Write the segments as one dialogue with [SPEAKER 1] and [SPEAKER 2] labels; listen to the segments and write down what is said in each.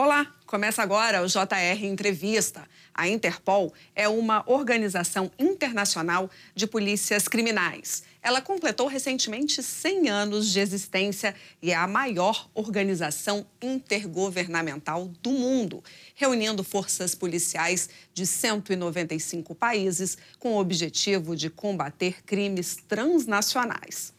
[SPEAKER 1] Olá, começa agora o JR Entrevista. A Interpol é uma organização internacional de polícias criminais. Ela completou recentemente 100 anos de existência e é a maior organização intergovernamental do mundo, reunindo forças policiais de 195 países com o objetivo de combater crimes transnacionais.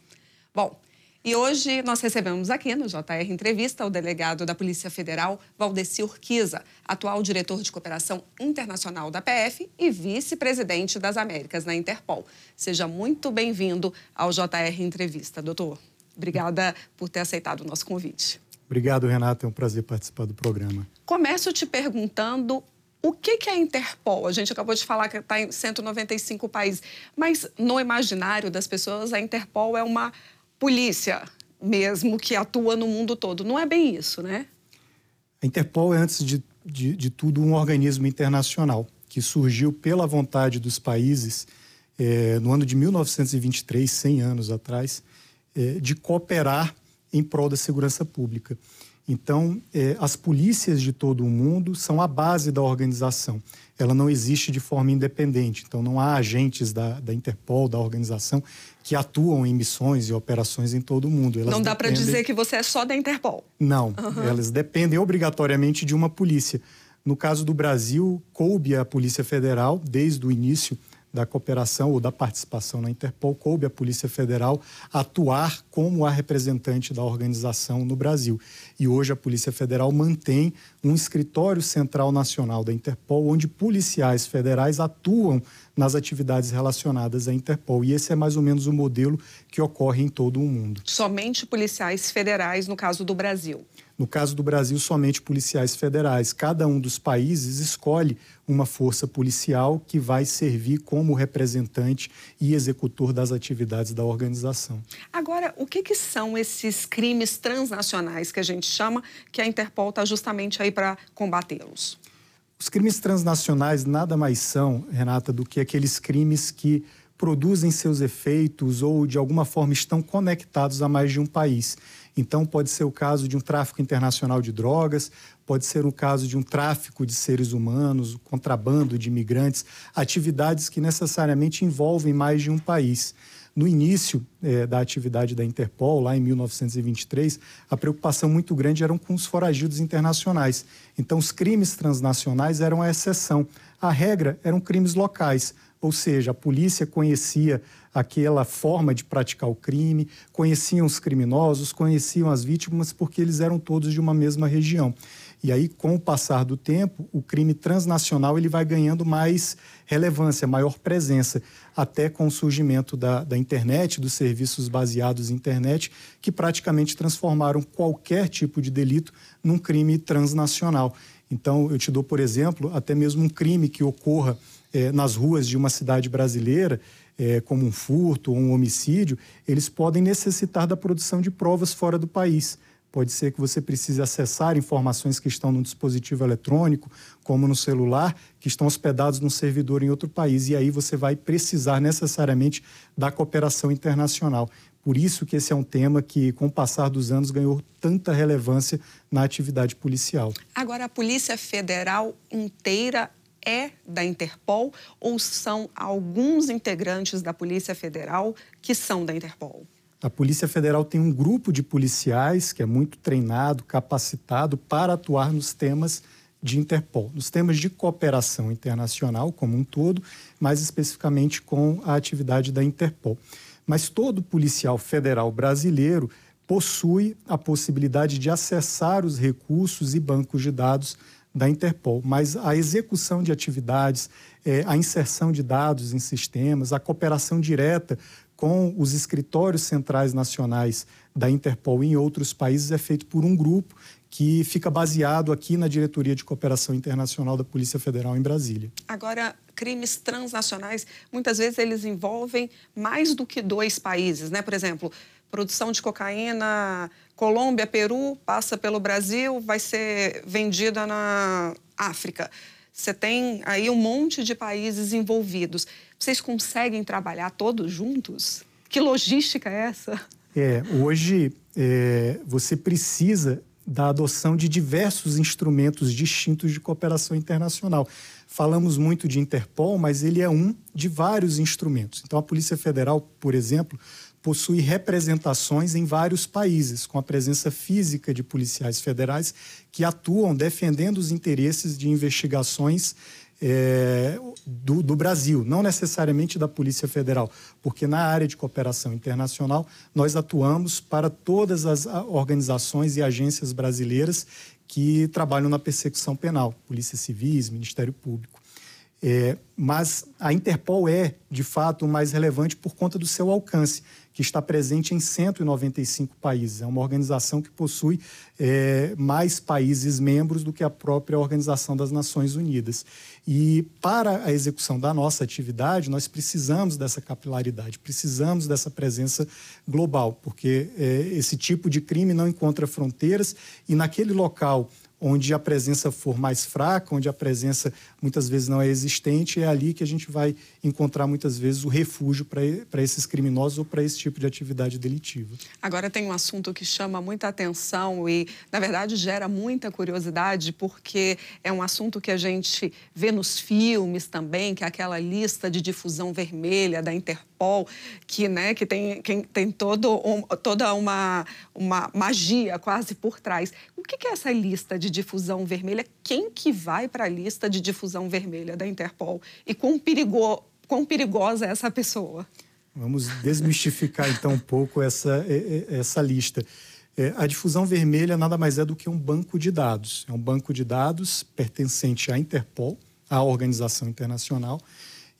[SPEAKER 1] Bom, e hoje nós recebemos aqui no JR Entrevista o delegado da Polícia Federal, Valdeci Urquiza, atual diretor de cooperação internacional da PF e vice-presidente das Américas na Interpol. Seja muito bem-vindo ao JR Entrevista, doutor. Obrigada por ter aceitado o nosso convite.
[SPEAKER 2] Obrigado, Renata. É um prazer participar do programa.
[SPEAKER 1] Começo te perguntando o que, que é a Interpol? A gente acabou de falar que está em 195 países, mas no imaginário das pessoas, a Interpol é uma polícia mesmo que atua no mundo todo. Não é bem isso, né?
[SPEAKER 2] A Interpol é, antes de, de, de tudo, um organismo internacional que surgiu pela vontade dos países é, no ano de 1923, 100 anos atrás, é, de cooperar em prol da segurança pública. Então, é, as polícias de todo o mundo são a base da organização. Ela não existe de forma independente. Então, não há agentes da, da Interpol, da organização, que atuam em missões e operações em todo o mundo.
[SPEAKER 1] Elas não dá dependem... para dizer que você é só da Interpol.
[SPEAKER 2] Não, uhum. elas dependem obrigatoriamente de uma polícia. No caso do Brasil, coube à Polícia Federal, desde o início, da cooperação ou da participação na Interpol, coube à Polícia Federal atuar como a representante da organização no Brasil. E hoje a Polícia Federal mantém um escritório central nacional da Interpol, onde policiais federais atuam nas atividades relacionadas à Interpol. E esse é mais ou menos o modelo que ocorre em todo o mundo.
[SPEAKER 1] Somente policiais federais, no caso do Brasil.
[SPEAKER 2] No caso do Brasil, somente policiais federais. Cada um dos países escolhe uma força policial que vai servir como representante e executor das atividades da organização.
[SPEAKER 1] Agora, o que, que são esses crimes transnacionais que a gente chama, que a Interpol está justamente aí para combatê-los?
[SPEAKER 2] Os crimes transnacionais nada mais são, Renata, do que aqueles crimes que produzem seus efeitos ou de alguma forma estão conectados a mais de um país. Então, pode ser o caso de um tráfico internacional de drogas, pode ser o caso de um tráfico de seres humanos, contrabando de imigrantes, atividades que necessariamente envolvem mais de um país. No início eh, da atividade da Interpol, lá em 1923, a preocupação muito grande era com os foragidos internacionais. Então, os crimes transnacionais eram a exceção. A regra eram crimes locais, ou seja, a polícia conhecia aquela forma de praticar o crime, conheciam os criminosos, conheciam as vítimas, porque eles eram todos de uma mesma região. E aí, com o passar do tempo, o crime transnacional ele vai ganhando mais relevância, maior presença, até com o surgimento da, da internet, dos serviços baseados em internet, que praticamente transformaram qualquer tipo de delito num crime transnacional. Então, eu te dou, por exemplo, até mesmo um crime que ocorra é, nas ruas de uma cidade brasileira, é, como um furto ou um homicídio, eles podem necessitar da produção de provas fora do país. Pode ser que você precise acessar informações que estão no dispositivo eletrônico, como no celular, que estão hospedados num servidor em outro país. E aí você vai precisar necessariamente da cooperação internacional. Por isso que esse é um tema que, com o passar dos anos, ganhou tanta relevância na atividade policial.
[SPEAKER 1] Agora, a Polícia Federal inteira é da Interpol ou são alguns integrantes da Polícia Federal que são da Interpol?
[SPEAKER 2] A Polícia Federal tem um grupo de policiais que é muito treinado, capacitado para atuar nos temas de Interpol, nos temas de cooperação internacional como um todo, mais especificamente com a atividade da Interpol. Mas todo policial federal brasileiro possui a possibilidade de acessar os recursos e bancos de dados da Interpol, mas a execução de atividades, é, a inserção de dados em sistemas, a cooperação direta com os escritórios centrais nacionais da Interpol em outros países é feito por um grupo que fica baseado aqui na Diretoria de Cooperação Internacional da Polícia Federal em Brasília.
[SPEAKER 1] Agora, crimes transnacionais, muitas vezes eles envolvem mais do que dois países, né? Por exemplo, produção de cocaína, Colômbia, Peru, passa pelo Brasil, vai ser vendida na África. Você tem aí um monte de países envolvidos. Vocês conseguem trabalhar todos juntos? Que logística é essa?
[SPEAKER 2] É, hoje é, você precisa da adoção de diversos instrumentos distintos de cooperação internacional. Falamos muito de Interpol, mas ele é um de vários instrumentos. Então, a Polícia Federal, por exemplo, possui representações em vários países, com a presença física de policiais federais que atuam defendendo os interesses de investigações é, do, do, Brasil, não necessariamente da Polícia Federal, porque na área de cooperação internacional nós atuamos para todas as organizações e agências brasileiras que trabalham na persecução penal, Polícia Civis, Ministério Público. É, mas a Interpol é, de fato, mais relevante por conta do seu alcance, que está presente em 195 países. É uma organização que possui é, mais países membros do que a própria Organização das Nações Unidas. E para a execução da nossa atividade, nós precisamos dessa capilaridade, precisamos dessa presença global, porque é, esse tipo de crime não encontra fronteiras e naquele local onde a presença for mais fraca, onde a presença muitas vezes não é existente, é ali que a gente vai encontrar muitas vezes o refúgio para esses criminosos ou para esse tipo de atividade delitiva.
[SPEAKER 1] Agora tem um assunto que chama muita atenção e, na verdade, gera muita curiosidade, porque é um assunto que a gente vê nos filmes também, que é aquela lista de difusão vermelha da Interpol, que, né, que tem, que tem todo um, toda uma, uma magia quase por trás. O que é essa lista de difusão vermelha? Quem que vai para a lista de difusão vermelha da Interpol? E quão, perigo, quão perigosa é essa pessoa?
[SPEAKER 2] Vamos desmistificar então um pouco essa, essa lista. É, a difusão vermelha nada mais é do que um banco de dados. É um banco de dados pertencente à Interpol, à organização internacional,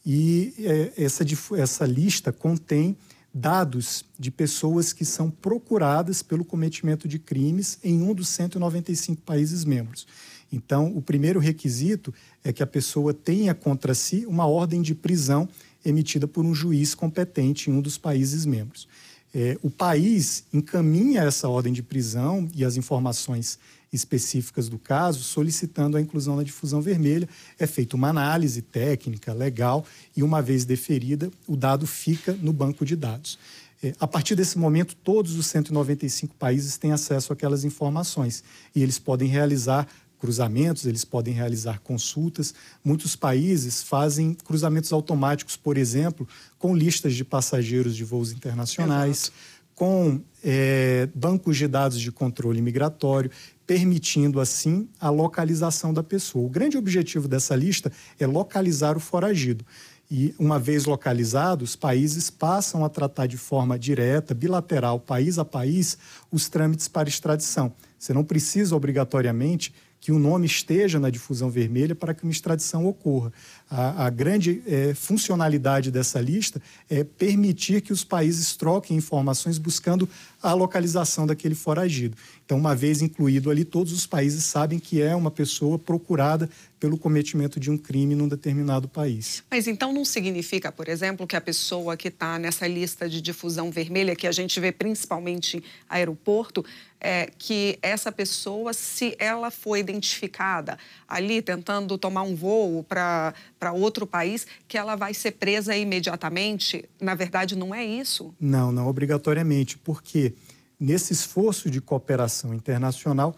[SPEAKER 2] e é, essa, essa lista contém dados de pessoas que são procuradas pelo cometimento de crimes em um dos 195 países membros. Então, o primeiro requisito é que a pessoa tenha contra si uma ordem de prisão emitida por um juiz competente em um dos países membros. É, o país encaminha essa ordem de prisão e as informações específicas do caso, solicitando a inclusão na difusão vermelha. É feita uma análise técnica, legal, e uma vez deferida, o dado fica no banco de dados. É, a partir desse momento, todos os 195 países têm acesso àquelas informações e eles podem realizar cruzamentos, eles podem realizar consultas. Muitos países fazem cruzamentos automáticos, por exemplo, com listas de passageiros de voos internacionais, Exato. com é, bancos de dados de controle migratório, permitindo assim a localização da pessoa. O grande objetivo dessa lista é localizar o foragido. E, uma vez localizados, países passam a tratar de forma direta, bilateral, país a país, os trâmites para extradição. Você não precisa obrigatoriamente que o nome esteja na difusão vermelha para que uma extradição ocorra. A, a grande é, funcionalidade dessa lista é permitir que os países troquem informações buscando a localização daquele foragido. Então, uma vez incluído ali, todos os países sabem que é uma pessoa procurada pelo cometimento de um crime num determinado país.
[SPEAKER 1] Mas então não significa, por exemplo, que a pessoa que está nessa lista de difusão vermelha, que a gente vê principalmente aeroporto, é, que essa pessoa, se ela foi identificada ali tentando tomar um voo para outro país, que ela vai ser presa imediatamente? Na verdade, não é isso?
[SPEAKER 2] Não, não obrigatoriamente, porque nesse esforço de cooperação internacional,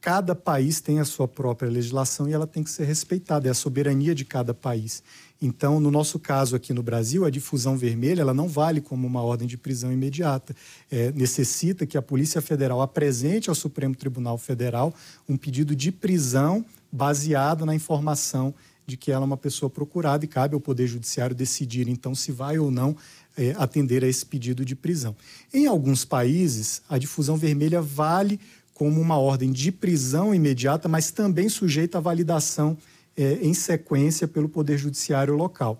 [SPEAKER 2] cada país tem a sua própria legislação e ela tem que ser respeitada, é a soberania de cada país. Então, no nosso caso aqui no Brasil, a difusão vermelha ela não vale como uma ordem de prisão imediata. É, necessita que a Polícia Federal apresente ao Supremo Tribunal Federal um pedido de prisão baseado na informação de que ela é uma pessoa procurada e cabe ao Poder Judiciário decidir, então, se vai ou não é, atender a esse pedido de prisão. Em alguns países, a difusão vermelha vale como uma ordem de prisão imediata, mas também sujeita à validação é, em sequência pelo Poder Judiciário local.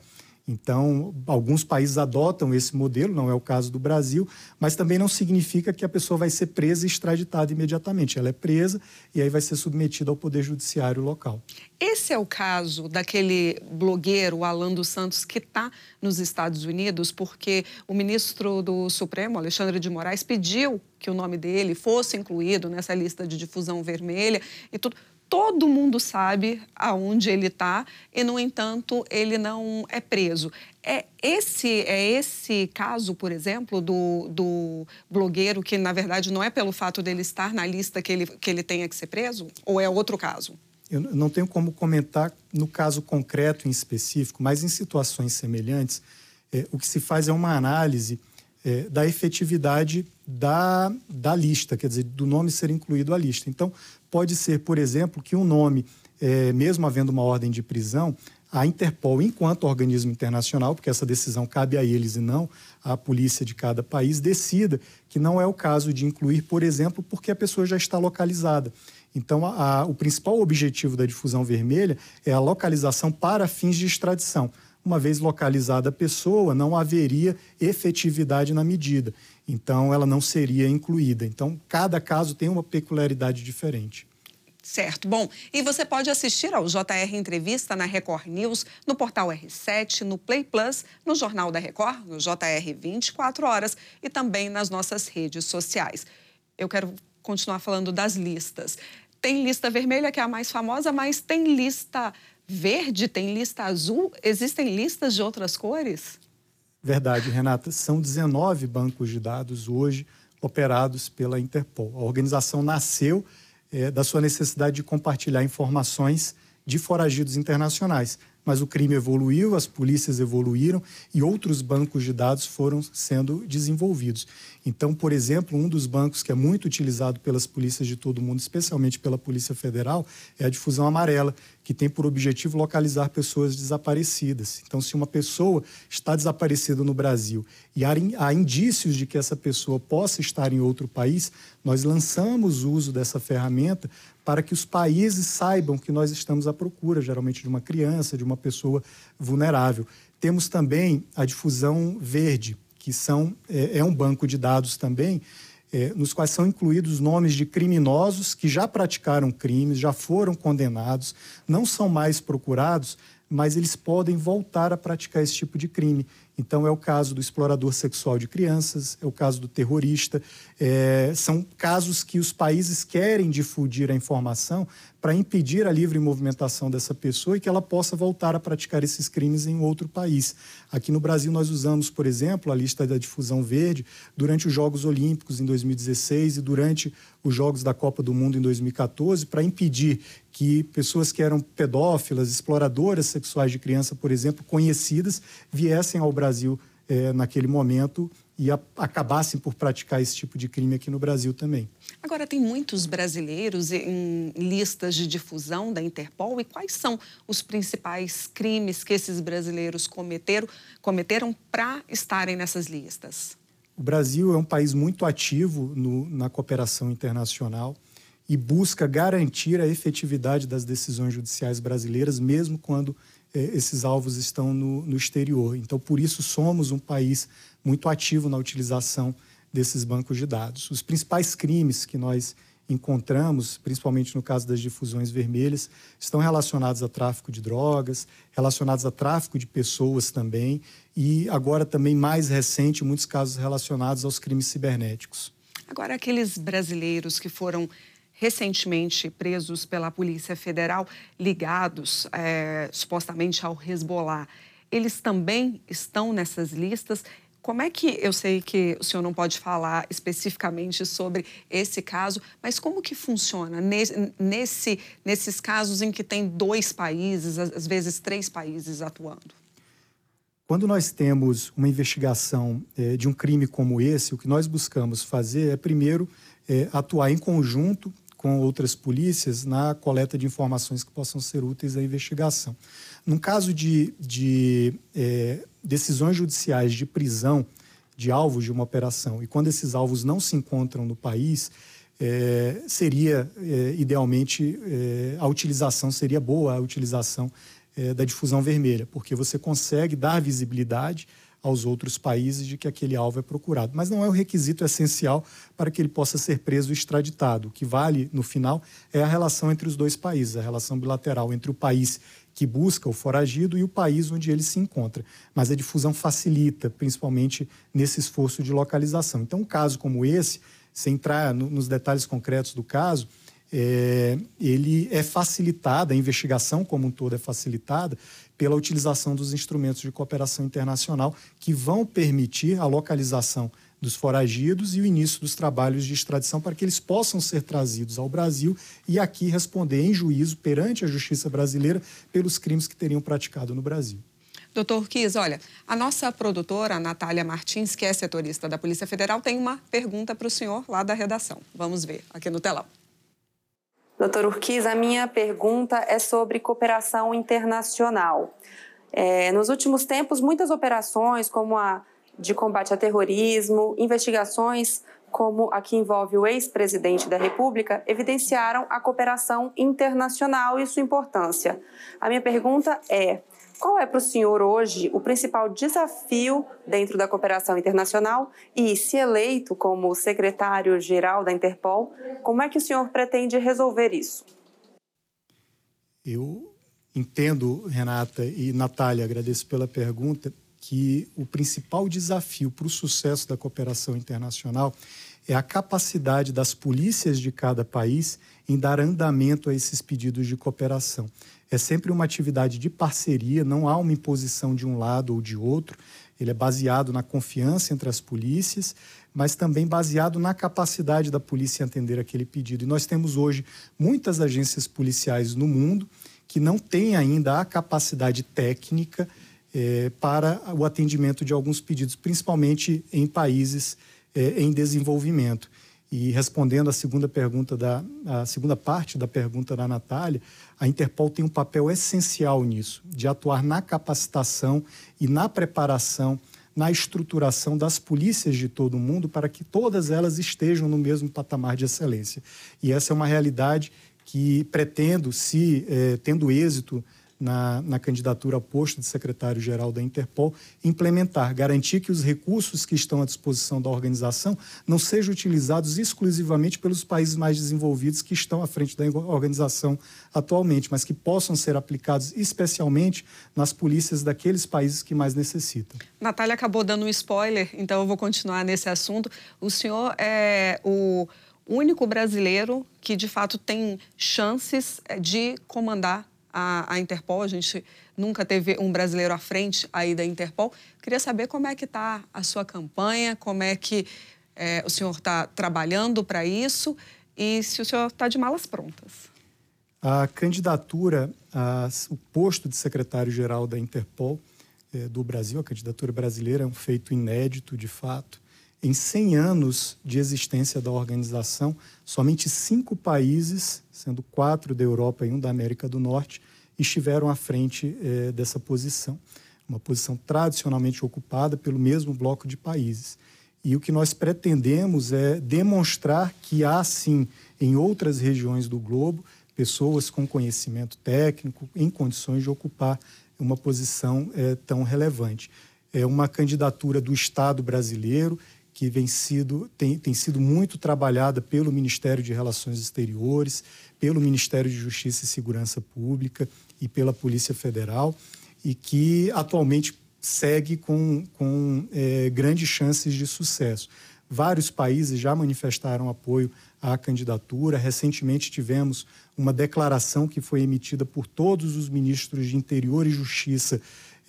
[SPEAKER 2] Então, alguns países adotam esse modelo, não é o caso do Brasil, mas também não significa que a pessoa vai ser presa e extraditada imediatamente. Ela é presa e aí vai ser submetida ao Poder Judiciário local.
[SPEAKER 1] Esse é o caso daquele blogueiro, Alan dos Santos, que está nos Estados Unidos, porque o ministro do Supremo, Alexandre de Moraes, pediu que o nome dele fosse incluído nessa lista de difusão vermelha e tudo todo mundo sabe aonde ele está e, no entanto, ele não é preso. É esse, é esse caso, por exemplo, do, do blogueiro que, na verdade, não é pelo fato dele estar na lista que ele, que ele tenha que ser preso? Ou é outro caso?
[SPEAKER 2] Eu não tenho como comentar no caso concreto em específico, mas em situações semelhantes, é, o que se faz é uma análise é, da efetividade da, da lista, quer dizer, do nome ser incluído à lista. Então, pode ser, por exemplo, que um nome, é, mesmo havendo uma ordem de prisão, a Interpol, enquanto organismo internacional, porque essa decisão cabe a eles e não à polícia de cada país, decida que não é o caso de incluir, por exemplo, porque a pessoa já está localizada. Então, a, a, o principal objetivo da difusão vermelha é a localização para fins de extradição. Uma vez localizada a pessoa, não haveria efetividade na medida. Então, ela não seria incluída. Então, cada caso tem uma peculiaridade diferente.
[SPEAKER 1] Certo. Bom, e você pode assistir ao JR Entrevista na Record News, no portal R7, no Play Plus, no Jornal da Record, no JR 24 horas e também nas nossas redes sociais. Eu quero continuar falando das listas. Tem lista vermelha, que é a mais famosa, mas tem lista verde, tem lista azul. Existem listas de outras cores?
[SPEAKER 2] Verdade, Renata. São 19 bancos de dados hoje operados pela Interpol. A organização nasceu é, da sua necessidade de compartilhar informações de foragidos internacionais. Mas o crime evoluiu, as polícias evoluíram e outros bancos de dados foram sendo desenvolvidos. Então, por exemplo, um dos bancos que é muito utilizado pelas polícias de todo o mundo, especialmente pela Polícia Federal, é a difusão amarela, que tem por objetivo localizar pessoas desaparecidas. Então, se uma pessoa está desaparecida no Brasil e há indícios de que essa pessoa possa estar em outro país, nós lançamos o uso dessa ferramenta para que os países saibam que nós estamos à procura, geralmente de uma criança, de uma pessoa vulnerável. Temos também a difusão verde, que são, é, é um banco de dados também, é, nos quais são incluídos nomes de criminosos que já praticaram crimes, já foram condenados, não são mais procurados, mas eles podem voltar a praticar esse tipo de crime. Então, é o caso do explorador sexual de crianças, é o caso do terrorista. É, são casos que os países querem difundir a informação para impedir a livre movimentação dessa pessoa e que ela possa voltar a praticar esses crimes em outro país. Aqui no Brasil, nós usamos, por exemplo, a lista da difusão verde durante os Jogos Olímpicos em 2016 e durante os Jogos da Copa do Mundo em 2014 para impedir que pessoas que eram pedófilas, exploradoras sexuais de criança, por exemplo, conhecidas, viessem ao Brasil eh, naquele momento e a, acabassem por praticar esse tipo de crime aqui no Brasil também.
[SPEAKER 1] Agora, tem muitos brasileiros em listas de difusão da Interpol e quais são os principais crimes que esses brasileiros cometeram, cometeram para estarem nessas listas?
[SPEAKER 2] O Brasil é um país muito ativo no, na cooperação internacional e busca garantir a efetividade das decisões judiciais brasileiras, mesmo quando esses alvos estão no, no exterior. Então, por isso, somos um país muito ativo na utilização desses bancos de dados. Os principais crimes que nós encontramos, principalmente no caso das difusões vermelhas, estão relacionados a tráfico de drogas, relacionados a tráfico de pessoas também, e agora também mais recente, muitos casos relacionados aos crimes cibernéticos.
[SPEAKER 1] Agora, aqueles brasileiros que foram recentemente presos pela Polícia Federal, ligados é, supostamente ao Hezbollah, eles também estão nessas listas como é que eu sei que o senhor não pode falar especificamente sobre esse caso, mas como que funciona nesse, nesse, nesses casos em que tem dois países, às vezes três países atuando?
[SPEAKER 2] Quando nós temos uma investigação é, de um crime como esse, o que nós buscamos fazer é, primeiro, é, atuar em conjunto com outras polícias na coleta de informações que possam ser úteis à investigação. Num caso de, de é, decisões judiciais de prisão de alvos de uma operação, e quando esses alvos não se encontram no país, é, seria, é, idealmente, é, a utilização, seria boa a utilização é, da difusão vermelha, porque você consegue dar visibilidade aos outros países de que aquele alvo é procurado. Mas não é o requisito essencial para que ele possa ser preso e extraditado. O que vale, no final, é a relação entre os dois países, a relação bilateral entre o país que busca o foragido e o país onde ele se encontra. Mas a difusão facilita, principalmente nesse esforço de localização. Então, um caso como esse, sem entrar no, nos detalhes concretos do caso, é, ele é facilitada, a investigação como um todo é facilitada pela utilização dos instrumentos de cooperação internacional que vão permitir a localização dos foragidos e o início dos trabalhos de extradição para que eles possam ser trazidos ao Brasil e aqui responder em juízo perante a justiça brasileira pelos crimes que teriam praticado no Brasil.
[SPEAKER 1] Doutor Kis, olha, a nossa produtora, Natália Martins, que é setorista da Polícia Federal, tem uma pergunta para o senhor lá da redação. Vamos ver aqui no telão.
[SPEAKER 3] Doutor Urquiz, a minha pergunta é sobre cooperação internacional. É, nos últimos tempos, muitas operações, como a de combate a terrorismo, investigações como a que envolve o ex-presidente da República, evidenciaram a cooperação internacional e sua importância. A minha pergunta é: qual é para o senhor hoje o principal desafio dentro da cooperação internacional e, se eleito como secretário-geral da Interpol, como é que o senhor pretende resolver isso?
[SPEAKER 2] Eu entendo, Renata e Natália, agradeço pela pergunta, que o principal desafio para o sucesso da cooperação internacional é a capacidade das polícias de cada país em dar andamento a esses pedidos de cooperação é sempre uma atividade de parceria, não há uma imposição de um lado ou de outro. Ele é baseado na confiança entre as polícias, mas também baseado na capacidade da polícia atender aquele pedido. E nós temos hoje muitas agências policiais no mundo que não têm ainda a capacidade técnica é, para o atendimento de alguns pedidos, principalmente em países é, em desenvolvimento. E respondendo à segunda pergunta da a segunda parte da pergunta da Natália, a Interpol tem um papel essencial nisso, de atuar na capacitação e na preparação, na estruturação das polícias de todo o mundo para que todas elas estejam no mesmo patamar de excelência. E essa é uma realidade que pretendo, se eh, tendo êxito na, na candidatura ao posto de secretário-geral da Interpol, implementar, garantir que os recursos que estão à disposição da organização não sejam utilizados exclusivamente pelos países mais desenvolvidos que estão à frente da organização atualmente, mas que possam ser aplicados especialmente nas polícias daqueles países que mais necessitam.
[SPEAKER 1] Natália acabou dando um spoiler, então eu vou continuar nesse assunto. O senhor é o único brasileiro que de fato tem chances de comandar a, a, Interpol, a gente nunca teve um brasileiro à frente aí da Interpol. Queria saber como é que está a sua campanha, como é que é, o senhor está trabalhando para isso e se o senhor está de malas prontas.
[SPEAKER 2] A candidatura, a, o posto de secretário-geral da Interpol é, do Brasil, a candidatura brasileira é um feito inédito, de fato. Em 100 anos de existência da organização, somente cinco países, sendo quatro da Europa e um da América do Norte, estiveram à frente eh, dessa posição. Uma posição tradicionalmente ocupada pelo mesmo bloco de países. E o que nós pretendemos é demonstrar que há, sim, em outras regiões do globo, pessoas com conhecimento técnico em condições de ocupar uma posição eh, tão relevante. É uma candidatura do Estado brasileiro que vem sido, tem, tem sido muito trabalhada pelo Ministério de Relações Exteriores, pelo Ministério de Justiça e Segurança Pública e pela Polícia Federal, e que atualmente segue com, com é, grandes chances de sucesso. Vários países já manifestaram apoio à candidatura. Recentemente tivemos uma declaração que foi emitida por todos os ministros de Interior e Justiça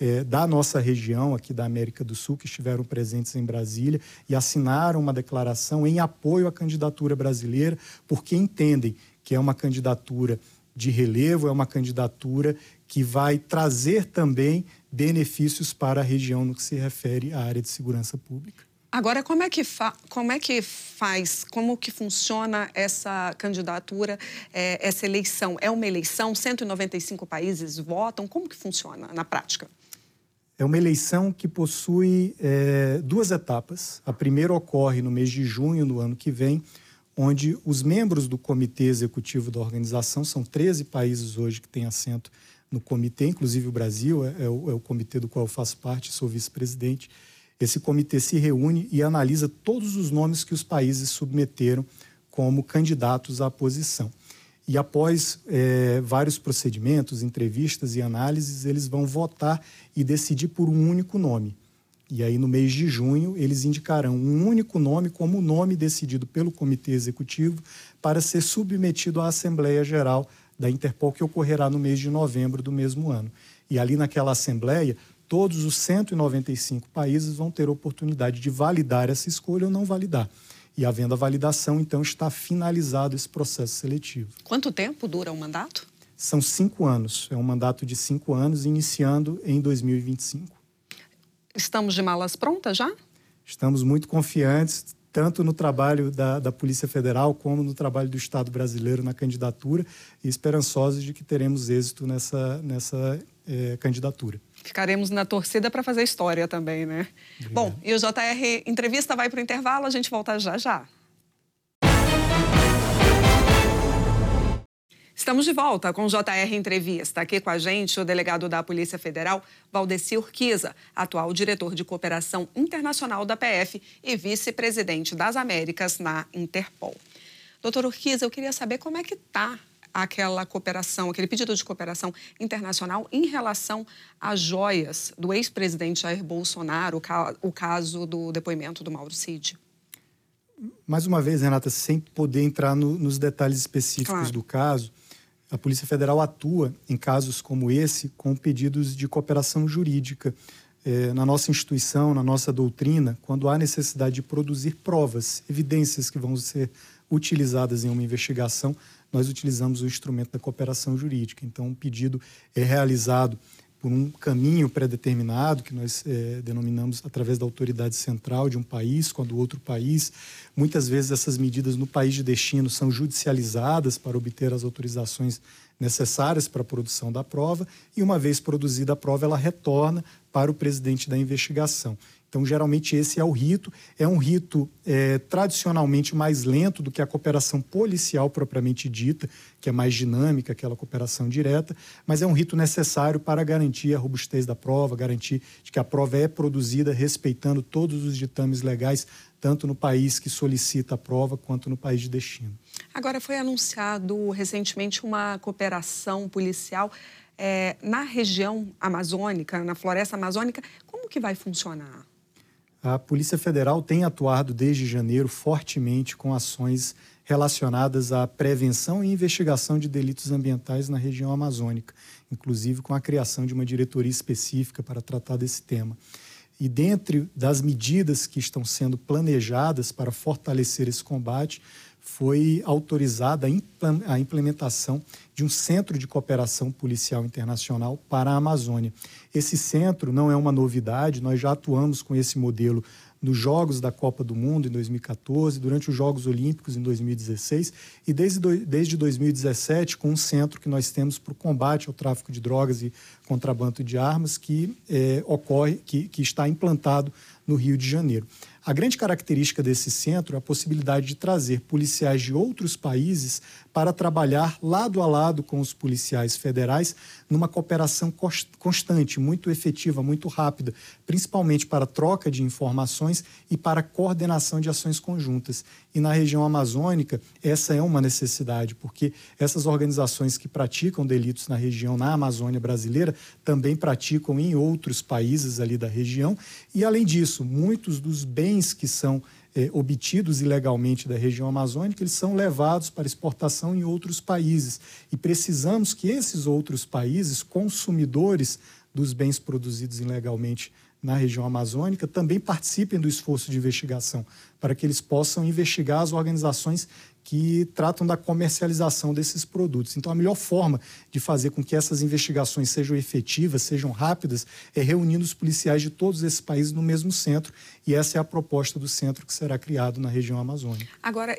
[SPEAKER 2] é, da nossa região, aqui da América do Sul, que estiveram presentes em Brasília e assinaram uma declaração em apoio à candidatura brasileira, porque entendem que é uma candidatura de relevo, é uma candidatura que vai trazer também benefícios para a região no que se refere à área de segurança pública.
[SPEAKER 1] Agora, como é que, como é que faz, como que funciona essa candidatura, é, essa eleição? É uma eleição? 195 países votam? Como que funciona na prática?
[SPEAKER 2] É uma eleição que possui é, duas etapas. A primeira ocorre no mês de junho, no ano que vem, onde os membros do comitê executivo da organização, são 13 países hoje que têm assento no comitê, inclusive o Brasil é, é, o, é o, comitê do qual eu faço parte, sou vice-presidente. Esse comitê se reúne e analisa todos os nomes que os países submeteram como candidatos à posição. E após é, vários procedimentos, entrevistas e análises, eles vão votar e decidir por um único nome. E aí, no mês de junho, eles indicarão um único nome como nome decidido pelo Comitê Executivo para ser submetido à Assembleia Geral da Interpol, que ocorrerá no mês de novembro do mesmo ano. E ali naquela Assembleia, todos os 195 países vão ter oportunidade de validar essa escolha ou não validar. E havendo a validação, então está finalizado esse processo seletivo.
[SPEAKER 1] Quanto tempo dura o mandato?
[SPEAKER 2] São cinco anos. É um mandato de cinco anos, iniciando em 2025.
[SPEAKER 1] Estamos de malas prontas já?
[SPEAKER 2] Estamos muito confiantes, tanto no trabalho da, da Polícia Federal como no trabalho do Estado brasileiro na candidatura e esperançosos de que teremos êxito nessa, nessa é, candidatura.
[SPEAKER 1] Ficaremos na torcida para fazer história também, né? Obrigado. Bom, e o JR Entrevista vai para o intervalo, a gente volta já já. Estamos de volta com o JR Entrevista. Aqui com a gente o delegado da Polícia Federal, Valdeci Urquiza, atual diretor de cooperação internacional da PF e vice-presidente das Américas na Interpol. Doutor Urquiza, eu queria saber como é que está aquela cooperação, aquele pedido de cooperação internacional em relação às joias do ex-presidente Jair Bolsonaro, o caso do depoimento do Mauro Cid.
[SPEAKER 2] Mais uma vez, Renata, sem poder entrar no, nos detalhes específicos claro. do caso, a Polícia Federal atua em casos como esse com pedidos de cooperação jurídica. É, na nossa instituição, na nossa doutrina, quando há necessidade de produzir provas, evidências que vão ser utilizadas em uma investigação, nós utilizamos o instrumento da cooperação jurídica. Então, um pedido é realizado por um caminho pré-determinado, que nós é, denominamos através da autoridade central de um país, quando outro país. Muitas vezes essas medidas no país de destino são judicializadas para obter as autorizações necessárias para a produção da prova, e uma vez produzida a prova, ela retorna para o presidente da investigação. Então, geralmente, esse é o rito. É um rito é, tradicionalmente mais lento do que a cooperação policial propriamente dita, que é mais dinâmica, aquela cooperação direta, mas é um rito necessário para garantir a robustez da prova, garantir que a prova é produzida respeitando todos os ditames legais, tanto no país que solicita a prova quanto no país de destino.
[SPEAKER 1] Agora, foi anunciado recentemente uma cooperação policial é, na região amazônica, na floresta amazônica. Como que vai funcionar?
[SPEAKER 2] A Polícia Federal tem atuado desde janeiro fortemente com ações relacionadas à prevenção e investigação de delitos ambientais na região amazônica, inclusive com a criação de uma diretoria específica para tratar desse tema. E dentre das medidas que estão sendo planejadas para fortalecer esse combate, foi autorizada a implementação de um centro de cooperação policial internacional para a Amazônia. Esse centro não é uma novidade, nós já atuamos com esse modelo nos Jogos da Copa do Mundo em 2014, durante os Jogos Olímpicos em 2016 e desde, desde 2017 com um centro que nós temos para o combate ao tráfico de drogas e contrabando de armas que é, ocorre, que, que está implantado no Rio de Janeiro. A grande característica desse centro é a possibilidade de trazer policiais de outros países para trabalhar lado a lado com os policiais federais numa cooperação constante, muito efetiva, muito rápida, principalmente para troca de informações e para coordenação de ações conjuntas. E na região amazônica, essa é uma necessidade, porque essas organizações que praticam delitos na região, na Amazônia brasileira, também praticam em outros países ali da região. E, além disso, muitos dos bens que são eh, obtidos ilegalmente da região amazônica, eles são levados para exportação em outros países. E precisamos que esses outros países, consumidores dos bens produzidos ilegalmente na região amazônica também participem do esforço de investigação, para que eles possam investigar as organizações que tratam da comercialização desses produtos. Então, a melhor forma de fazer com que essas investigações sejam efetivas, sejam rápidas, é reunindo os policiais de todos esses países no mesmo centro, e essa é a proposta do centro que será criado na região amazônica.
[SPEAKER 1] Agora,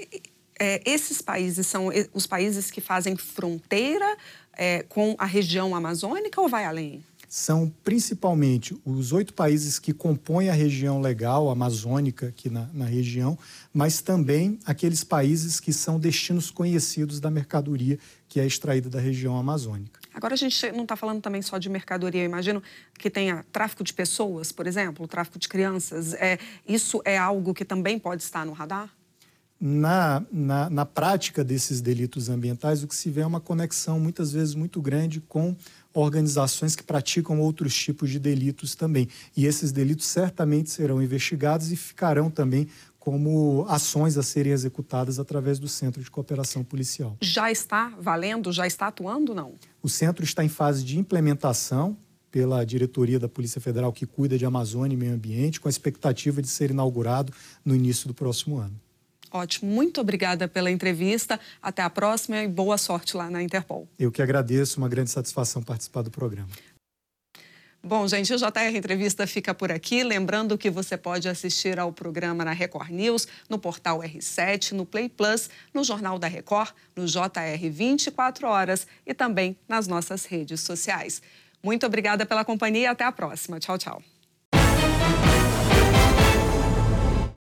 [SPEAKER 1] é, esses países são os países que fazem fronteira é, com a região amazônica ou vai além?
[SPEAKER 2] São principalmente os oito países que compõem a região legal amazônica aqui na, na, região, mas também aqueles países que são destinos conhecidos da mercadoria que é extraída da região amazônica.
[SPEAKER 1] Agora a gente não está falando também só de mercadoria. Eu imagino que tenha tráfico de pessoas, por exemplo, tráfico de crianças. É, isso é algo que também pode estar no radar?
[SPEAKER 2] Na, na, na prática desses delitos ambientais, o que se vê é uma conexão muitas vezes muito grande com organizações que praticam outros tipos de delitos também. E esses delitos certamente serão investigados e ficarão também como ações a serem executadas através do Centro de Cooperação Policial.
[SPEAKER 1] Já está valendo? Já está atuando, não?
[SPEAKER 2] O centro está em fase de implementação pela diretoria da Polícia Federal que cuida de Amazônia e Meio Ambiente, com a expectativa de ser inaugurado no início do próximo ano.
[SPEAKER 1] Ótimo, muito obrigada pela entrevista. Até a próxima e boa sorte lá na Interpol.
[SPEAKER 2] Eu que agradeço, uma grande satisfação participar do programa.
[SPEAKER 1] Bom, gente, o JR Entrevista fica por aqui. Lembrando que você pode assistir ao programa na Record News, no portal R7, no Play Plus, no Jornal da Record, no JR 24 Horas e também nas nossas redes sociais. Muito obrigada pela companhia e até a próxima. Tchau, tchau.